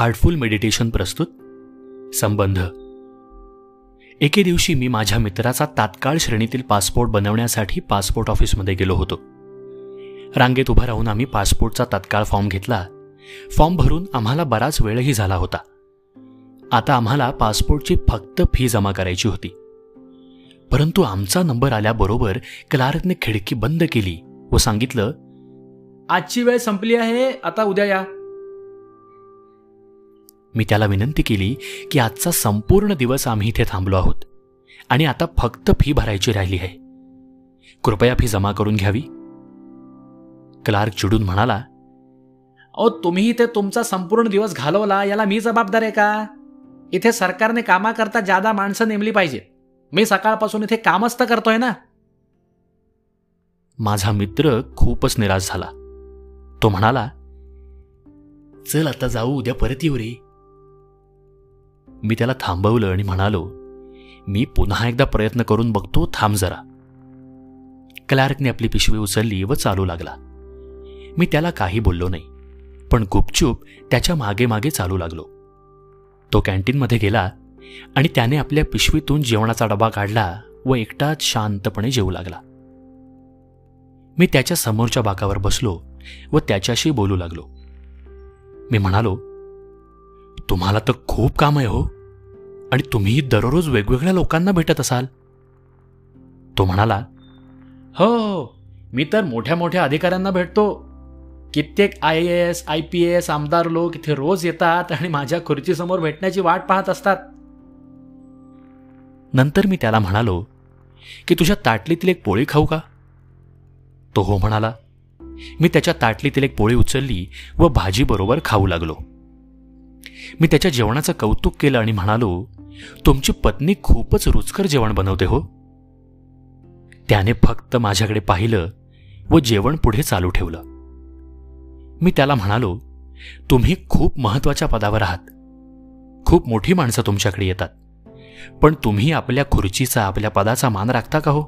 Heartful meditation प्रस्तुत संबंध. एके दिवशी मी माझ्या मित्राचा तात्काळ श्रेणीतील पासपोर्ट बनवण्यासाठी पासपोर्ट ऑफिसमध्ये गेलो होतो. रांगेत उभं राहून आम्ही पासपोर्टचा तात्काळ फॉर्म घेतला. फॉर्म भरून आम्हाला बराच वेळही झाला होता. आता आम्हाला पासपोर्टची फक्त फी जमा करायची होती. परंतु आमचा नंबर आल्याबरोबर क्लार्कने खिडकी बंद केली व सांगितलं आजची वेळ संपली आहे आता उद्या या. मी त्याला विनंती केली की आजचा संपूर्ण दिवस आम्ही इथे थांबलो आहोत आणि आता फक्त फी भरायची राहिली आहे. कृपया फी जमा करून घ्यावी. क्लार्क चिडून म्हणाला अहो तुम्ही इथे तुमचा संपूर्ण दिवस घालवला याला मी जबाबदार आहे का? इथे सरकारने कामाकरता जादा माणसं नेमली पाहिजेत. मी सकाळपासून इथे कामच तर करतोय ना. माझा मित्र खूपच निराश झाला. तो म्हणाला चल आता जाऊ उद्या परत येऊ रे. मी त्याला थांबवलं आणि म्हणालो मी पुन्हा एकदा प्रयत्न करून बघतो थांब जरा. क्लार्कने आपली पिशवी उचलली व चालू लागला. मी त्याला काही बोललो नाही पण गुपचूप त्याच्यामागे मागे चालू लागलो. तो कॅन्टीनमध्ये गेला आणि त्याने आपल्या पिशवीतून जेवणाचा डबा काढला व एकटाच शांतपणे जेवू लागला. मी त्याच्या समोरच्या बाकावर बसलो व त्याच्याशी बोलू लागलो. मी म्हणालो तुम्हाला तर खूप काम आहे हो. आणि तुम्ही दररोज वेगवेगळ्या लोकांना भेटत असाल. तो म्हणाला हो हो, हो मी तर मोठ्या मोठ्या अधिकाऱ्यांना भेटतो. कित्येक I A S I P S आमदार लोक इथे रोज येतात आणि माझ्या खुर्चीसमोर भेटण्याची वाट पाहत असतात. नंतर मी त्याला म्हणालो की तुझ्या ताटलीतील एक पोळी खाऊ का? तो हो म्हणाला मी त्याच्या ताटलीतील एक पोळी उचलली व भाजीबरोबर खाऊ लागलो. मी त्याच्या जेवणाचं कौतुक केलं आणि म्हणालो तुमची पत्नी खूपच रुचकर जेवण बनवते हो. त्याने फक्त माझ्याकडे पाहिलं व जेवण पुढे चालू ठेवलं. मी त्याला म्हणालो तुम्ही खूप महत्त्वाच्या पदावर आहात. खूप मोठी माणसं तुमच्याकडे येतात. पण तुम्ही आपल्या खुर्चीचा आपल्या पदाचा मान राखता का हो?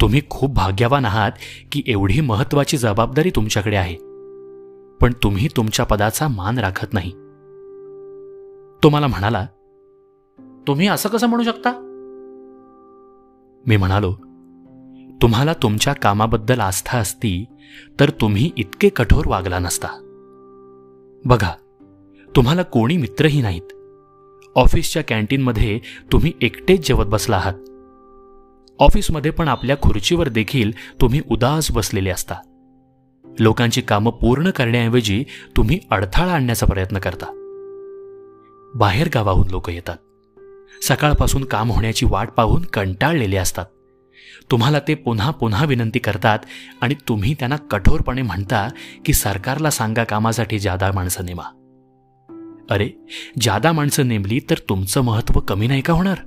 तुम्ही खूप भाग्यवान आहात की एवढी महत्वाची जबाबदारी तुमच्याकडे आहे. पण तुम्ही तुमच्या पदाचा मान राखत नाही. तो मला म्हणाला तुम्ही असं कसं म्हणू शकता? मी म्हणालो तुम्हाला तुमच्या कामाबद्दल आस्था असती तर तुम्ही इतके कठोर वागला नसता. बघा तुम्हाला कोणी मित्रही नाहीत. ऑफिसच्या कॅन्टीनमध्ये तुम्ही एकटेच जेवत बसला आहात. ऑफिसमध्ये पण आपल्या खुर्चीवर देखील तुम्ही उदास बसलेले असता. लोकांची कामं पूर्ण करण्याऐवजी तुम्ही अडथळा आणण्याचा प्रयत्न करता. बाहेर गावाहून लोक येतात. सकाळपासून काम होण्याची वाट पाहून कंटाळलेले असतात. तुम्हाला ते पुन्हा पुन्हा विनंती करतात आणि तुम्ही त्यांना कठोरपणे म्हणता की सरकारला सांगा कामासाठी जादा माणसं नेमा. अरे जादा माणसं नेमली तर तुमचं महत्त्व कमी नाही का होणार?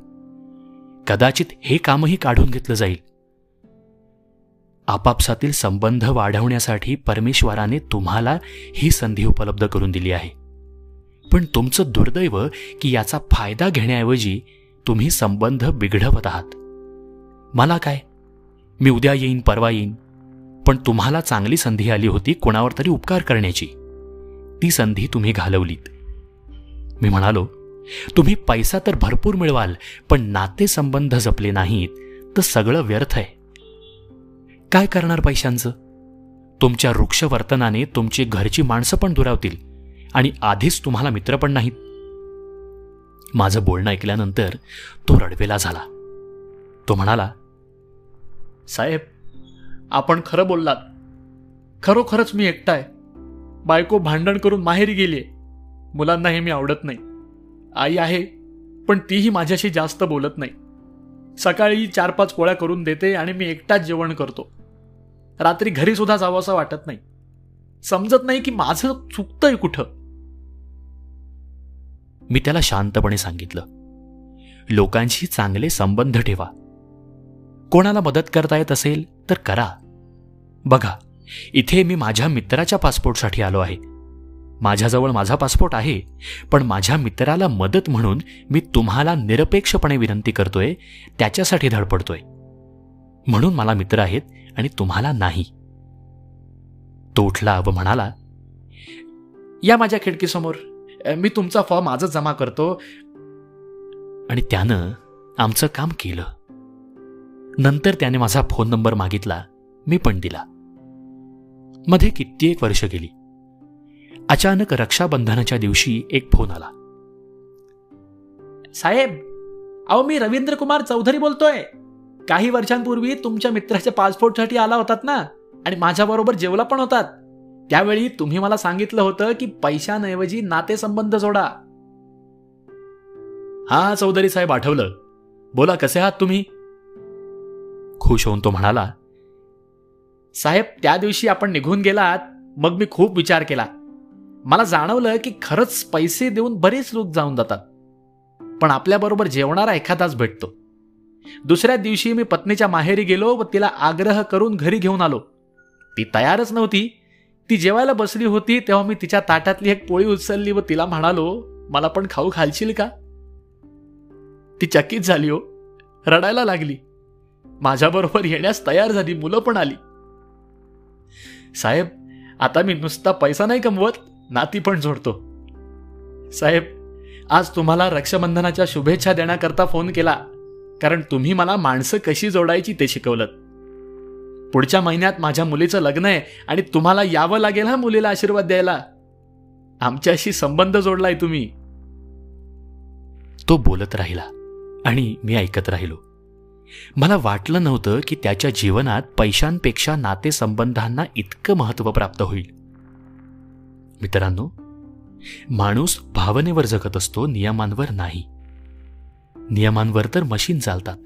कदाचित हे कामही काढून घेतलं जाईल. आपापसातील संबंध वाढवण्यासाठी परमेश्वराने तुम्हाला ही संधी उपलब्ध करून दिली आहे. पण तुमचं दुर्दैव की याचा फायदा घेण्याऐवजी तुम्ही संबंध बिघडवत आहात. मला काय? मी उद्या येईन परवा येईन. पण तुम्हाला चांगली संधी आली होती कोणावर तरी उपकार करण्याची. ती संधी तुम्ही घालवलीत. मी म्हणालो तुम्ही पैसा तर भरपूर मिळवाल पण नातेसंबंध जपले नाहीत तर सगळं व्यर्थ आहे. काय करणार पैशांचं? तुमच्या वृक्ष वर्तनाने तुमची घरची माणसं पण दुरावतील आणि आधीच तुम्हाला मित्र पण नाहीत. माझं बोलणं ऐकल्यानंतर तो रडवेला झाला. तो म्हणाला साहेब आपण खरं बोललात. खरोखरच मी एकटा आहे. बायको भांडण करून माहेरी गेलीये मुलांना हे मी आवडत नाही. आई आहे पण तीही माझ्याशी जास्त बोलत नाही. सकाळी चार पाच पोळ्या करून देते आणि मी एकटाच जेवण करतो. रात्री घरी सुद्धा जावं असं वाटत नाही. समजत नाही की माझं चुकतंय कुठं. मी त्याला शांतपणे सांगितलं लोकांशी चांगले संबंध ठेवा. कोणाला मदत करता येत असेल तर करा. बघा इथे मी माझ्या मित्राच्या पासपोर्टसाठी आलो आहे. माझ्याजवळ माझा पासपोर्ट आहे पण माझ्या मित्राला मदत म्हणून मी तुम्हाला निरपेक्षपणे विनंती करतोय त्याच्यासाठी धडपडतोय. म्हणून मला मित्र आहेत आणि तुम्हाला नाही. तो उठला व म्हणाला या माझ्या खिडकीसमोर. मी तुमचा फॉर्म आजच जमा करतो. आणि त्यानं आमचं काम केलं. नंतर त्याने माझा फोन नंबर मागितला मी पण दिला. मध्ये कित्येक वर्ष गेली. अचानक रक्षाबंधनाच्या दिवशी एक फोन आला. साहेब अहो मी रवींद्र कुमार चौधरी बोलतोय. काही वर्षांपूर्वी तुमच्या मित्राच्या पासपोर्टसाठी आला होतात ना? आणि माझ्याबरोबर जेवला पण होतात. त्यावेळी तुम्ही मला सांगितलं होतं की पैशांऐवजी नातेसंबंध जोडा. हा चौधरी साहेब आठवलं. बोला कसे आहात तुम्ही? खुश होऊन तो म्हणाला साहेब त्या दिवशी आपण निघून गेलात मग मी खूप विचार केला. मला जाणवलं की खरंच पैसे देऊन बरेच लोक जाऊन जातात. पण आपल्याबरोबर जेवणारा एखादाच भेटतो. दुसऱ्या दिवशी मी पत्नीच्या माहेरी गेलो व तिला आग्रह करून घरी घेऊन आलो. ती तयारच नव्हती. ती जेवायला बसली होती तेव्हा मी तिच्या ताटातली एक पोळी उचलली व तिला म्हणालो मला पण खाऊ घालशील का? ती चकित झाली हो. रडायला लागली. माझ्याबरोबर येण्यास तयार झाली मुलं पण आली. साहेब आता मी नुसता पैसा नाही कमवत नाती पण जोडतो. साहेब आज तुम्हाला रक्षाबंधनाच्या शुभेच्छा देण्याकरता फोन केला. कारण तुम्ही मला माणसं कशी जोडायची ते शिकवलं. पुढच्या महिन्यात माझ्या मुलीचं लग्न आहे आणि तुम्हाला यावं लागेल हा मुलीला आशीर्वाद द्यायला. आमच्याशी संबंध जोडलाय तुम्ही. तो बोलत राहिला आणि मी ऐकत राहिलो. मला वाटलं नव्हतं की त्याच्या जीवनात पैशांपेक्षा नातेसंबंधांना इतकं महत्त्व प्राप्त होईल. मित्रांनो माणूस भावनेवर जगत असतो नियमांवर नाही. नियमांवर तर मशीन चालतात.